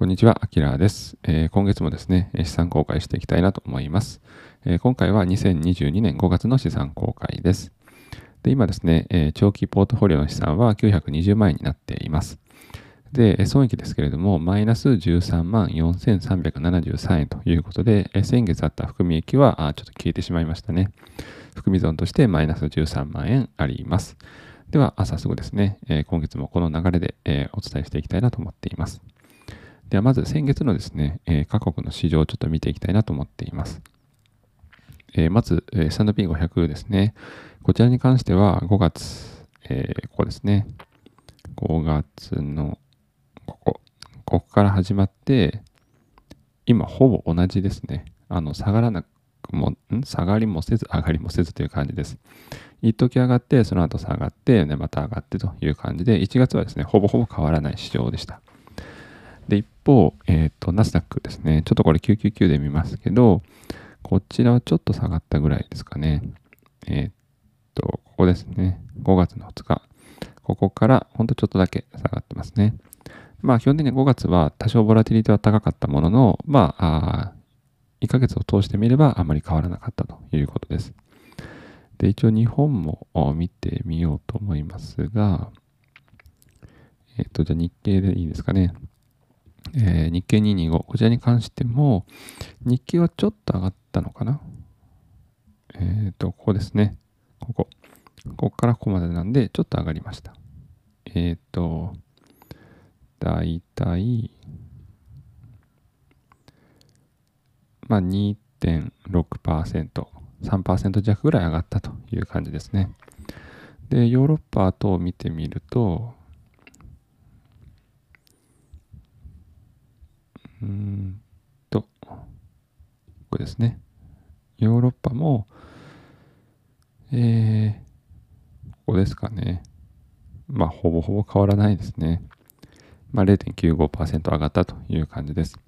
こんにちは、アキラです、えー、今月もですね、資産公開していきたいなと思います。えー、今回は2022年5月の資産公開です。で今ですね、えー、長期ポートフォリオの資産は920万円になっています。で、損益ですけれども、マイナス13万4373円ということで、先月あった含み益はちょっと消えてしまいましたね。含み損としてマイナス13万円あります。では、早速ですね、今月もこの流れでお伝えしていきたいなと思っています。ではまず先月のですね、えー、各国の市場をちょっと見ていきたいなと思っています。えー、まず、えー、S&P500 ですね。こちらに関しては5月、えー、ここですね。5月のここ、ここから始まって、今ほぼ同じですね。あの、下がらなくも、ん？下がりもせず、上がりもせずという感じです。一時上がって、その後下がって、ね、また上がってという感じで、1月はですね、ほぼほぼ変わらない市場でした。方、えっ、ー、と、ナスダックですね。ちょっとこれ999で見ますけど、こちらはちょっと下がったぐらいですかね。えっ、ー、と、ここですね。5月の2日。ここからほんとちょっとだけ下がってますね。まあ基本的に5月は多少ボラティリティは高かったものの、まあ、あ1ヶ月を通してみればあまり変わらなかったということです。で、一応日本も見てみようと思いますが、えっ、と、じゃあ日経でいいですかね。えー、日経225、こちらに関しても、日経はちょっと上がったのかな？えっ、ー、と、ここですね。ここ。ここからここまでなんで、ちょっと上がりました。えっ、ー、と、だいたい、まあ2.6%、3%弱ぐらい上がったという感じですね。で、ヨーロッパ等を見てみると、うんと、ここですね。ヨーロッパも、えー、ここですかね。まあ、ほぼほぼ変わらないですね。まあ、0.95%上がったという感じです。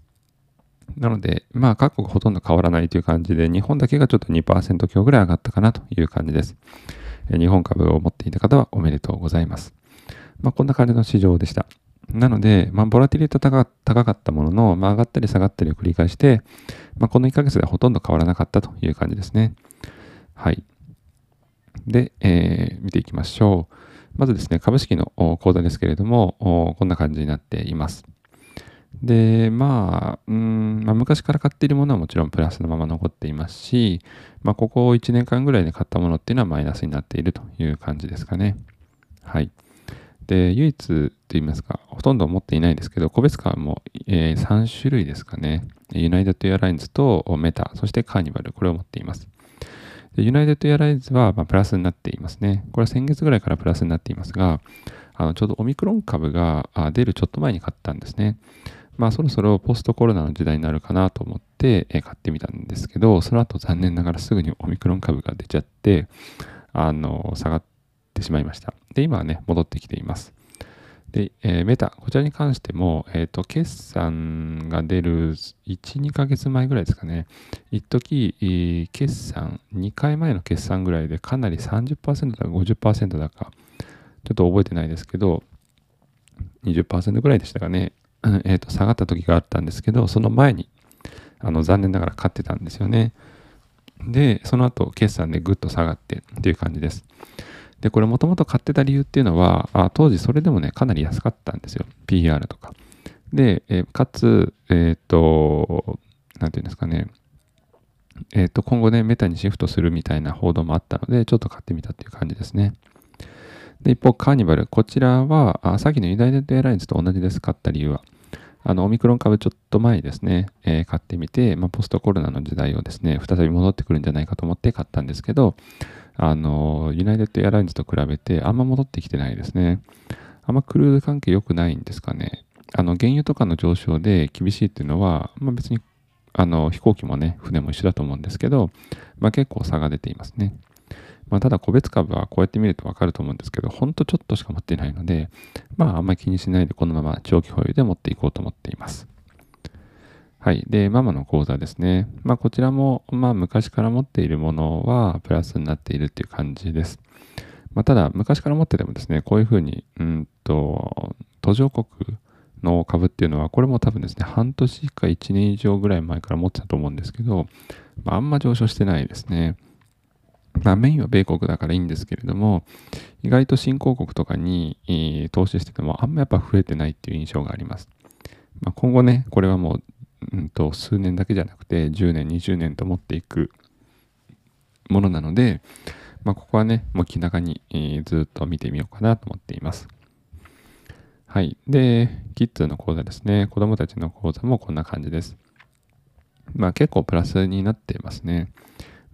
なので、まあ、各国ほとんど変わらないという感じで、日本だけがちょっと2%強ぐらい上がったかなという感じです。日本株を持っていた方はおめでとうございます。まあ、こんな感じの市場でした。なので、まあ、ボラティリティ高高かったものの、まあ、上がったり下がったりを繰り返して、まあ、この1ヶ月ではほとんど変わらなかったという感じですね。はい。で、えー、見ていきましょう。まずですね、株式の口座ですけれども、こんな感じになっています。で、まあ、うんまあ、昔から買っているものはもちろんプラスのまま残っていますし、まあ、ここ1年間ぐらいで買ったものっていうのはマイナスになっているという感じですかね。はい。で、唯一と言いますか、ほとんど持っていないですけど、個別株も、えー、3種類ですかね。ユナイテッドエアラインズとメタ、そしてカーニバル、これを持っています。でユナイテッドエアラインズは、まあ、プラスになっていますね。これは先月ぐらいからプラスになっていますが、あのちょうどオミクロン株が出るちょっと前に買ったんですね。まあそろそろポストコロナの時代になるかなと思って買ってみたんですけど、その後残念ながらすぐにオミクロン株が出ちゃって、あの、下がってしまいました。で、今はね、戻ってきています。で、えー、メタ、こちらに関しても、えっ、ー、と、決算が出る1、2ヶ月前ぐらいですかね。一時、決算、2回前の決算ぐらいでかなり30%だか50%だか、ちょっと覚えてないですけど、20%ぐらいでしたかね。えっ、と、下がった時があったんですけど、その前に、あの、残念ながら買ってたんですよね。で、その後、決算でぐっと下がってっていう感じです。で、これもともと買ってた理由っていうのは、あ当時それでもね、かなり安かったんですよ。 PER とか。で、えかつ、えっ、ー、と、なんていうんですかね、えっ、ー、と、今後ね、メタにシフトするみたいな報道もあったので、ちょっと買ってみたっていう感じですね。で、一方、カーニバル。こちらは、あさっきのユナイテッドエアラインズと同じです。買った理由は。あの、オミクロン株ちょっと前にですね、えー、買ってみて、まあ、ポストコロナの時代をですね、再び戻ってくるんじゃないかと思って買ったんですけど、あの、ユナイテッドエアラインズと比べてあんま戻ってきてないですね。あんまクルーズ関係良くないんですかね。あの、原油とかの上昇で厳しいっていうのは、まあ、別にあの飛行機もね、船も一緒だと思うんですけど、まあ、結構差が出ていますね。まあ、ただ個別株はこうやって見るとわかると思うんですけど、ほんとちょっとしか持っていないので、まああんまり気にしないでこのまま長期保有で持っていこうと思っています。はい。で、ママの講座ですね。まあ、こちらも、まあ、昔から持っているものは、プラスになっているっていう感じです。まあ、ただ、昔から持っててもですね、こういうふうに、うんと、途上国の株っていうのは、これも多分ですね、半年か1年以上ぐらい前から持ってたと思うんですけど、まあ、あんま上昇してないですね。まあ、メインは米国だからいいんですけれども、意外と新興国とかに、投資してても、あんまやっぱ増えてないっていう印象があります。まあ、今後ね、これはもう、うんと、数年だけじゃなくて、10年、20年と持っていくものなので、まあ、ここはね、もう気長に、えー、ずっと見てみようかなと思っています。はい。で、キッズの講座ですね。子供たちの講座もこんな感じです。まあ結構プラスになっていますね。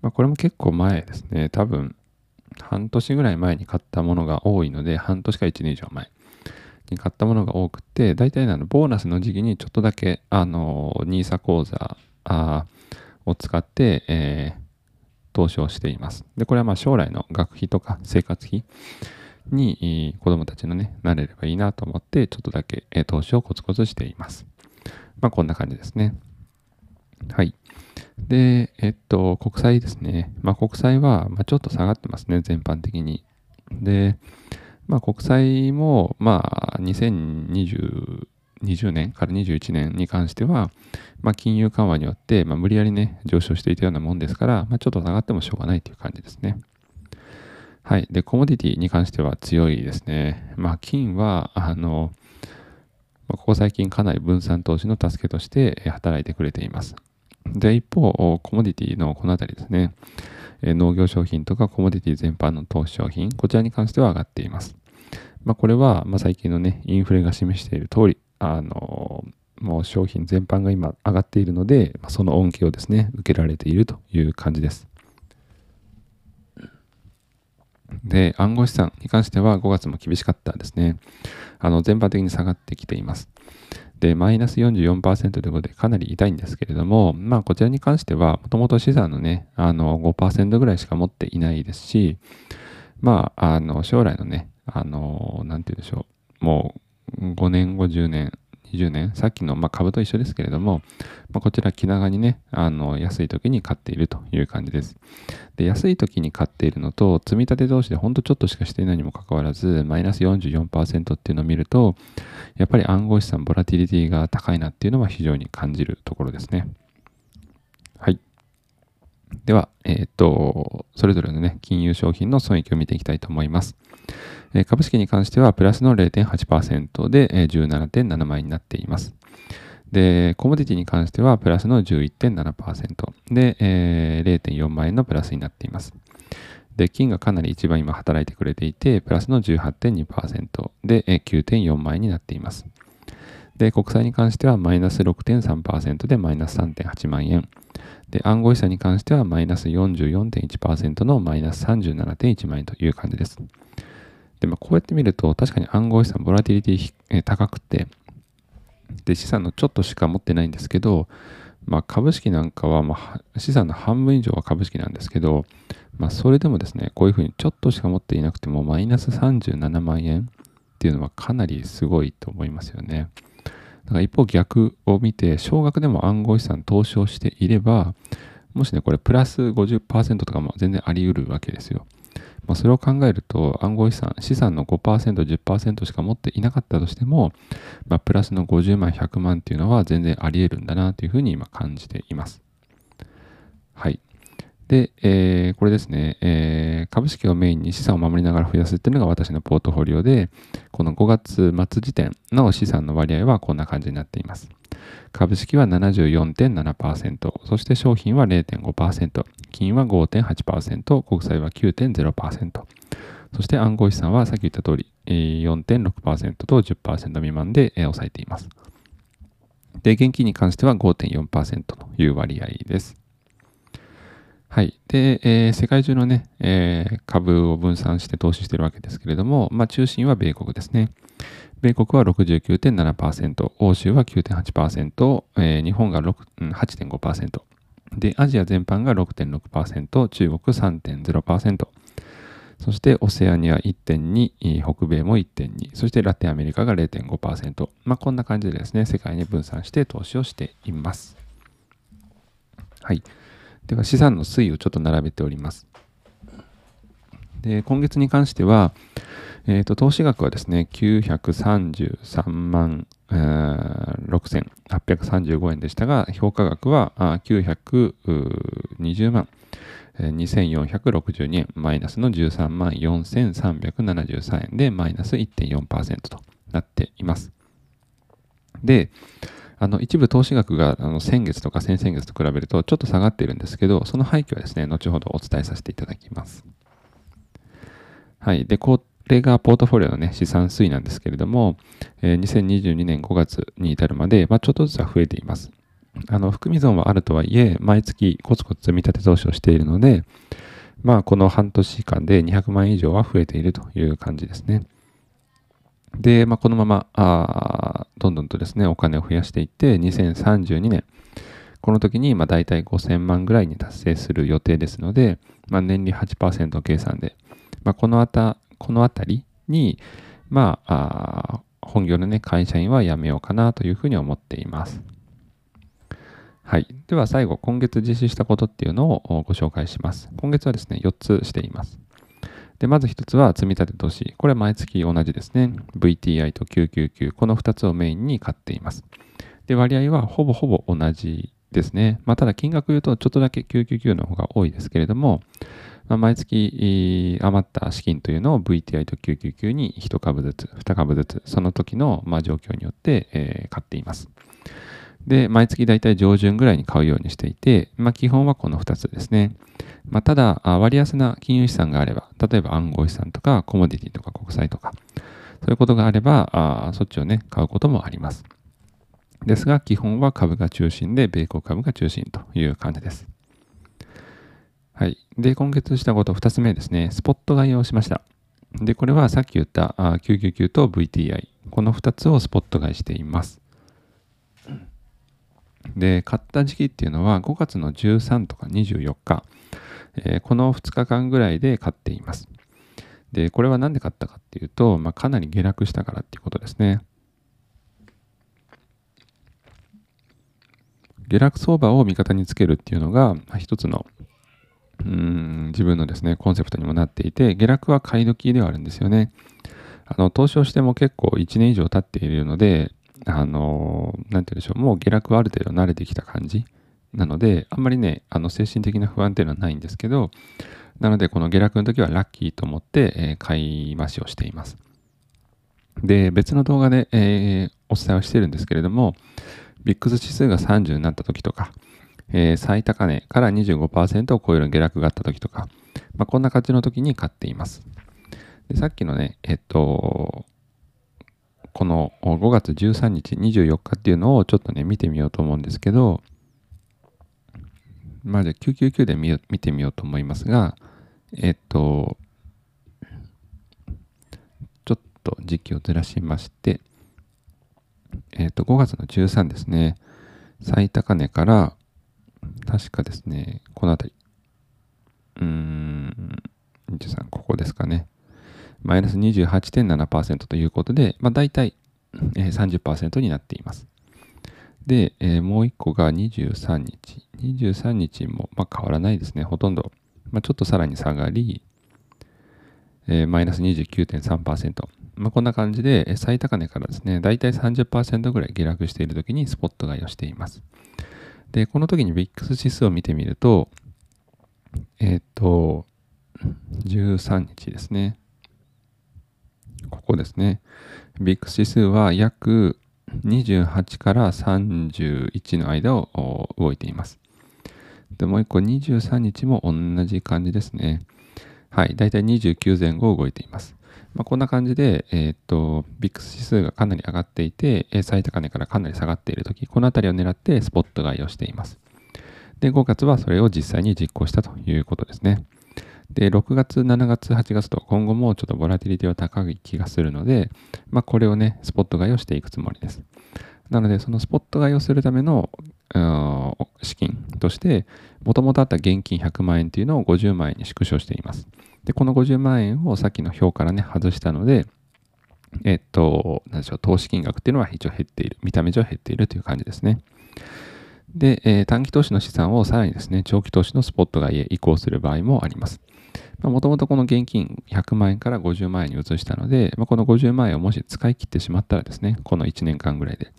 まあこれも結構前ですね。多分半年ぐらい前に買ったものが多いので、半年か1年以上前に買ったものが多くて、大体あのボーナスの時期にちょっとだけあの NISA 講座を使って、えー、投資をしています。で、これはまあ将来の学費とか生活費に子供たちのね、なれればいいなと思って、ちょっとだけ投資をコツコツしています。まあ、こんな感じですね。はい。で、えっと、国債ですね。まあ、国債は、ま、ちょっと下がってますね、全般的に。で、まあ、国債も、まあ、2020 20年から21年に関しては、まあ、金融緩和によって、まあ、無理やりね、上昇していたようなもんですから、まあ、ちょっと下がってもしょうがないという感じですね。はい。で、コモディティに関しては強いですね。まあ、金は、あの、ここ最近かなり分散投資の助けとして働いてくれています。で、一方、コモディティのこのあたりですね。農業商品とかコモディティ全般の投資商品、こちらに関しては上がっています。まあ、これは、まあ、最近のね、インフレが示している通り、あの、もう商品全般が今上がっているので、その恩恵をですね、受けられているという感じです。で、暗号資産に関しては5月も厳しかったですね。あの、全般的に下がってきています。で、マイナス44%ということでかなり痛いんですけれども、まあ、こちらに関しては、もともと資産のね、あの、5%ぐらいしか持っていないですし、まあ、あの、将来のね、あの、なんて言うでしょう、もう5年後、10年、20年、さっきの、まあ、株と一緒ですけれども、まあ、こちら気長にね、あの安い時に買っているという感じです。で、安い時に買っているのと、積み立て同士でほんとちょっとしかしていないにもかかわらず、マイナス44%っていうのを見ると、やっぱり暗号資産、ボラティリティが高いなっていうのは非常に感じるところですね。はい。では、えっ、と、それぞれのね、金融商品の損益を見ていきたいと思います。株式に関してはプラスの0.8%で、え17.7万円になっています。で、コモディティに関してはプラスの11.7%で、えー、0.4万円のプラスになっています。で、金がかなり一番今働いてくれていて、プラスの18.2%で、えー、9.4万円になっています。で、国債に関してはマイナス6.3%でマイナス3.8万円。で、暗号資産に関してはマイナス44.1%のマイナス37.1万円という感じです。で、まあ、こうやって見ると、確かに暗号資産、ボラティリティ、え高くて、で、資産のちょっとしか持ってないんですけど、まあ、株式なんかは、まあ、資産の半分以上は株式なんですけど、まあ、それでもですね、こういうふうにちょっとしか持っていなくても、マイナス37万円っていうのはかなりすごいと思いますよね。だから一方逆を見て、少額でも暗号資産投資をしていれば、もしね、これプラス50%とかも全然あり得るわけですよ。まあ、それを考えると暗号資産、資産の5%、10%しか持っていなかったとしても、まあ、プラスの50万、100万っていうのは全然ありえるんだなというふうに今感じています。はい。で、えー、これですね、えー、株式をメインに資産を守りながら増やすっていうのが私のポートフォリオで、この5月末時点の資産の割合はこんな感じになっています。株式は74.7%、そして商品は0.5%、金は5.8%、国債は9.0%、そして暗号資産はさっき言った通り4.6%と10%未満で抑えています。で、現金に関しては5.4%という割合です。はい。で、えー、世界中のね、えー、株を分散して投資しているわけですけれども、まあ、中心は米国ですね。米国は69.7%、欧州は9.8%、えー、日本が8.5%、で、アジア全般が6.6%、中国3.0%、そしてオセアニア1.2、北米も1.2、そしてラテンアメリカが0.5%、まあ、こんな感じでですね、世界に分散して投資をしています。はい。では、資産の推移をちょっと並べております。で、今月に関しては、えーと、投資額はですね、933万、え、6835円でしたが、評価額は920万2462円、マイナスの13万4373円で、マイナス1.4%となっています。で、あの一部投資額があの先月とか先々月と比べるとちょっと下がっているんですけど、その背景はですね、後ほどお伝えさせていただきます。はい。で、これがポートフォリオのね、資産推移なんですけれども、えー、2022年5月に至るまで、まあ、ちょっとずつは増えています。あの、含み損はあるとはいえ、毎月コツコツ積み立て投資をしているので、まあ、この半年間で200万円以上は増えているという感じですね。で、まあ、このままどんどんとですね、お金を増やしていって、2032年、この時にまあ大体5000万ぐらいに達成する予定ですので、まあ、年利8%計算で、まあ、このあたこのあたりに、まあ、あ本業の、ね、会社員は辞めようかなというふうに思っています。はい。では最後、今月実施したことっていうのをご紹介します。今月はですね、4つしています。で、まず1つは積み立て投資。これは毎月同じですね。VTI と999。この2つをメインに買っています。で、割合はほぼほぼ同じですね。まあ、ただ金額言うとちょっとだけ999の方が多いですけれども、まあ、毎月余った資金というのを VTI と999に1株ずつ、2株ずつ、その時のま状況によって、え買っています。で、毎月だいたい上旬ぐらいに買うようにしていて、まあ、基本はこの2つですね。まあ、ただ、割安な金融資産があれば、例えば暗号資産とかコモディティとか国債とか、そういうことがあれば、あそっちをね、買うこともあります。ですが、基本は株が中心で、米国株が中心という感じです。はい。で、今月したこと2つ目ですね。スポット買いをしました。で、これはさっき言った999と VTI。この2つをスポット買いしています。で、買った時期っていうのは5月の13とか24日。えー、この2日間ぐらいで買っています。で、これは何で買ったかっていうと、まあ、かなり下落したからっていうことですね。下落相場を味方につけるっていうのが一つのうん自分のですね、コンセプトにもなっていて、下落は買い時ではあるんですよね。あの、投資をしても結構1年以上経っているので、あの、なんて言うんでしょう、もう下落はある程度慣れてきた感じなので、あんまりね、あの、精神的な不安っていうのはないんですけど、なので、この下落の時はラッキーと思って、え、買い増しをしています。で、別の動画で、えー、お伝えをしてるんですけれども、ビックス指数が30になった時とか、えー、最高値から25%を超える下落があった時とか、まあ、こんな感じの時に買っています。でさっきのね、えっと、この5月13日、24日っていうのをちょっとね、見てみようと思うんですけど、まあじゃあ999で見見てみようと思いますが、えっと、ちょっと時期をずらしまして、えっと、5月の13ですね、最高値から確かですね、このあたり。うん、23、ここですかね。マイナス28.7%ということで、まあ、大体、30%になっています。で、えー、もう1個が23日。23日も、まあ、変わらないですね。ほとんど。まあ、ちょっとさらに下がり、えー、マイナス29.3%。まあ、こんな感じで、最高値からですね、大体30%ぐらい下落しているときにスポット買いをしています。で、この時に VIX 指数を見てみると、えっ、と、13日ですね。ここですね。VIX 指数は約28から31の間を動いています。で、もう一個23日も同じ感じですね。はい。だいたい29前後動いています。まあ、こんな感じで、えっ、と、ビックス指数がかなり上がっていて、最高値からかなり下がっているとき、このあたりを狙ってスポット買いをしています。で、5月はそれを実際に実行したということですね。で、6月、7月、8月と今後もちょっとボラティリティは高い気がするので、まあ、これをね、スポット買いをしていくつもりです。なので、そのスポット買いをするための資金として、もともとあった現金100万円というのを50万円に縮小しています。で、この50万円をさっきの表からね、外したので、えっと、何でしょう、投資金額っていうのは一応減っている。見た目上減っているという感じですね。で、えー、短期投資の資産をさらにですね、長期投資のスポット買いへ移行する場合もあります。もともとこの現金100万円から50万円に移したので、まあ、この50万円をもし使い切ってしまったらですね、この1年間ぐらいで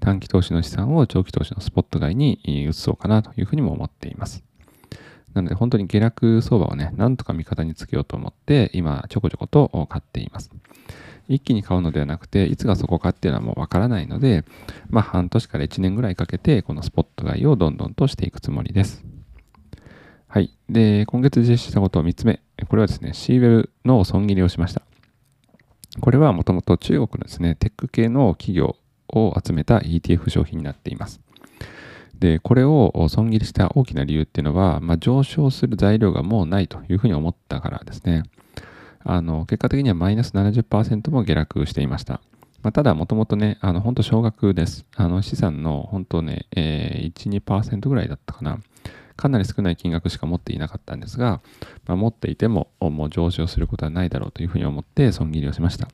短期投資の資産を長期投資のスポット買いに移そうかなというふうにも思っています。なので本当に下落相場をね、なんとか味方につけようと思って、今ちょこちょこと買っています。一気に買うのではなくて、いつがそこかっていうのはもうわからないので、まあ半年から1年ぐらいかけて、このスポット買いをどんどんとしていくつもりです。はい。で、今月実施したことを3つ目。これはですね、シーベルの損切りをしました。これはもともと中国のですね、テック系の企業を集めた ETF 商品になっています。で、これを損切りした大きな理由っていうのは、まあ、上昇する材料がもうないというふうに思ったからですね。あの結果的にはマイナス70%も下落していました。まあ、ただ、もともとね、あの本当少額です。あの資産の本当ね、えー、1、2%ぐらいだったかな。かなり少ない金額しか持っていなかったんですが、まあ、持っていてももう上昇することはないだろうというふうに思って損切りをしました。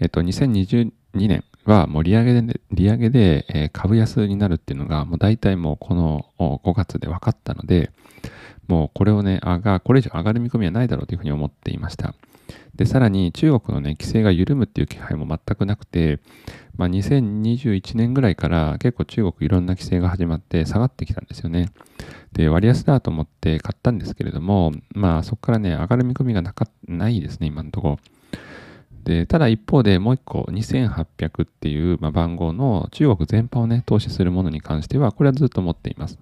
えっと、2022年はもう利上げで、利上げで、株安になるっていうのが、もう大体もうこの5月で分かったので、もうこれをね、上が、これ以上上がる見込みはないだろうというふうに思っていました。で、さらに中国のね、規制が緩むっていう気配も全くなくて、まあ、2021年ぐらいから結構中国いろんな規制が始まって下がってきたんですよね。で、割安だと思って買ったんですけれども、まあそこからね、上がる見込みがなかないですね、今のところ。で、ただ一方でもう一個2800っていう、ま、番号の中国全般をね、投資するものに関しては、これはずっと持っています。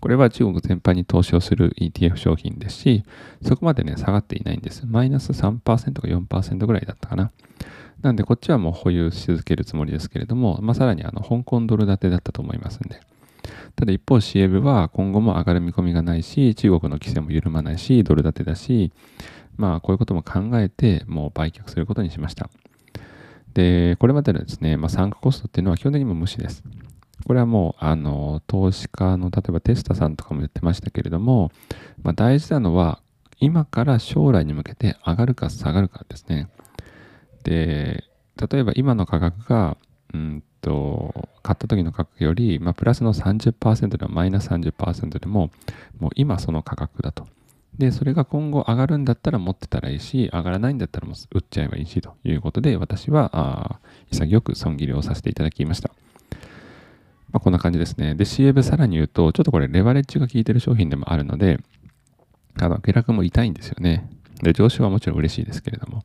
これは中国全般に投資をする ETF 商品ですし、そこまでね、下がっていないんです。マイナス3%か4%ぐらいだったかな。なんで、こっちはもう保有し続けるつもりですけれども、まあ、さらにあの香港ドル建てだったと思いますんで。ただ一方、シエブは今後も上がる見込みがないし、中国の規制も緩まないし、ドル建てだし、まあ、こういうことも考えて、もう売却することにしました。で、これまでのですね、まあ、参加コストっていうのは基本的にも無視です。これはもう、あの、投資家の、例えばテスタさんとかも言ってましたけれども、まあ、大事なのは、今から将来に向けて上がるか下がるかですね。で、例えば今の価格が、うんと、買った時の価格より、まあ、プラスの30%でもマイナス30%でも、もう今その価格だと。で、それが今後上がるんだったら持ってたらいいし、上がらないんだったらもう売っちゃえばいいしということで、私は潔く損切りをさせていただきました。まあ、こんな感じですね。で、CF さらに言うと、ちょっとこれレバレッジが効いてる商品でもあるので、あの下落も痛いんですよね。で、上昇はもちろん嬉しいですけれども。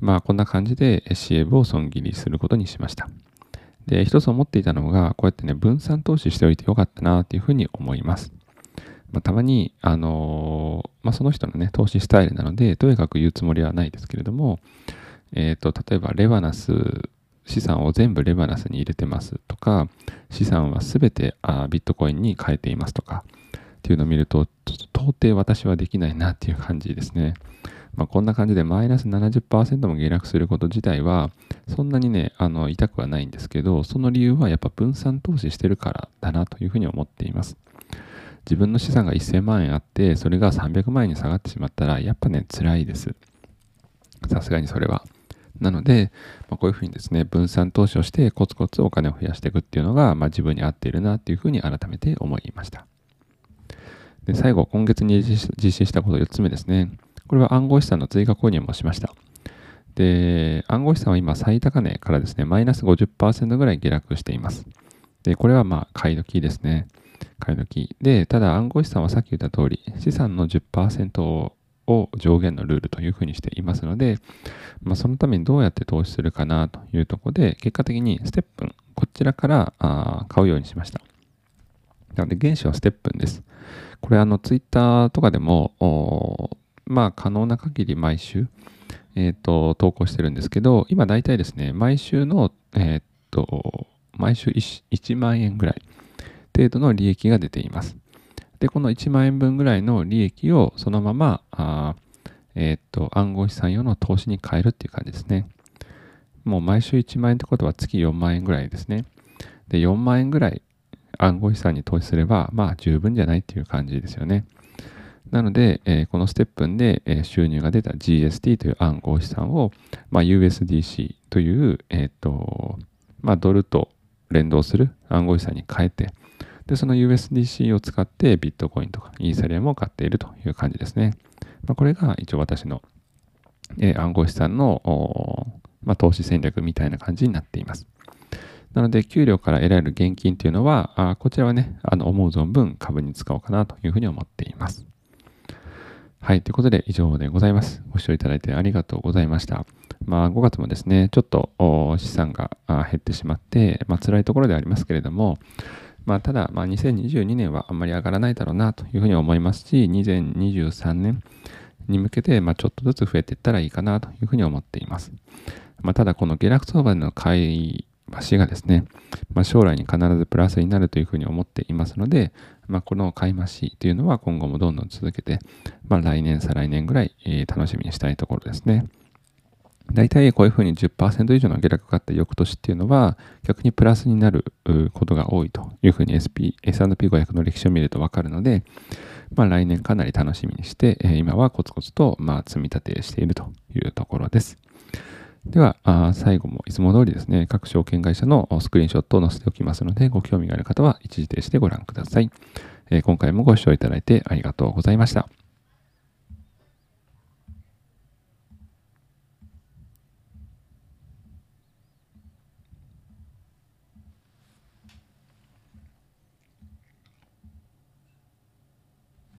まあ、こんな感じで CF を損切りすることにしました。で、一つ思っていたのが、こうやってね、分散投資しておいてよかったなというふうに思います。まあ、たまに、あの、まあ、その人のね、投資スタイルなので、とにかく言うつもりはないですけれども、えっ、ー、と、例えば、レバナス、資産を全部レバナスに入れてますとか、資産はすべてあビットコインに変えていますとか、っていうのを見ると、到底私はできないなっていう感じですね。まあ、こんな感じでマイナス70%も下落すること自体は、そんなにね、あの痛くはないんですけど、その理由はやっぱ分散投資してるからだなというふうに思っています。自分の資産が1000万円あって、それが300万円に下がってしまったら、やっぱね、辛いです。さすがにそれは。なので、まあ、こういうふうにですね、分散投資をしてコツコツお金を増やしていくっていうのが、まあ、自分に合っているなっていうふうに改めて思いました。で、最後、今月に実施したこと4つ目ですね。これは暗号資産の追加購入もしました。で、暗号資産は今最高値からですね、マイナス50%ぐらい下落しています。で、これはまあ買い時ですね。買い時。で、ただ暗号資産はさっき言った通り、資産の10%を上限のルールというふうにしていますので、まあ、そのためにどうやって投資するかなというところで、結果的にステップン、こちらからあ買うようにしました。なので、原資はステップンです。これ、あの、ツイッターとかでも、まあ、可能な限り毎週、えっ、ー、と、投稿してるんですけど、今大体ですね、毎週の、えっ、ー、と、毎週 1, 1万円ぐらい程度の利益が出ています。で、この1万円分ぐらいの利益をそのまま、あえっ、と、暗号資産用の投資に変えるっていう感じですね。もう毎週1万円ってことは月4万円ぐらいですね。で、4万円ぐらい暗号資産に投資すれば、まあ十分じゃないっていう感じですよね。なので、えー、このステップンで、え、収入が出た GST という暗号資産を、まあ、USDC という、えっ、と、まあ、ドルと連動する暗号資産に変えて、で、その USDC を使ってビットコインとかイーサリアムを買っているという感じですね。まあ、これが一応私の、えー、暗号資産の、まあ、投資戦略みたいな感じになっています。なので、給料から得られる現金というのは、あこちらはね、あの思う存分株に使おうかなというふうに思っています。はい。ということで、以上でございます。ご視聴いただいてありがとうございました。まあ、5月もですね、ちょっと資産が減ってしまって、まあ、辛いところではありますけれども、まあ、ただ、まあ、2022年はあんまり上がらないだろうなというふうに思いますし、2023年に向けて、まあ、ちょっとずつ増えていったらいいかなというふうに思っています。まあ、ただ、この下落相場での買い橋がですね、まあ、将来に必ずプラスになるというふうに思っていますので、まあ、この買い増しというのは今後もどんどん続けて、まあ、来年、再来年ぐらい、えー、楽しみにしたいところですね。大体こういうふうに10%以上の下落があった翌年っていうのは逆にプラスになることが多いというふうに SP S&P500 の歴史を見るとわかるので、まあ、来年かなり楽しみにして、今はコツコツとまあ積み立てしているというところです。では、最後もいつも通りですね、各証券会社のスクリーンショットを載せておきますので、ご興味がある方は一時停止でご覧ください。今回もご視聴いただいてありがとうございました。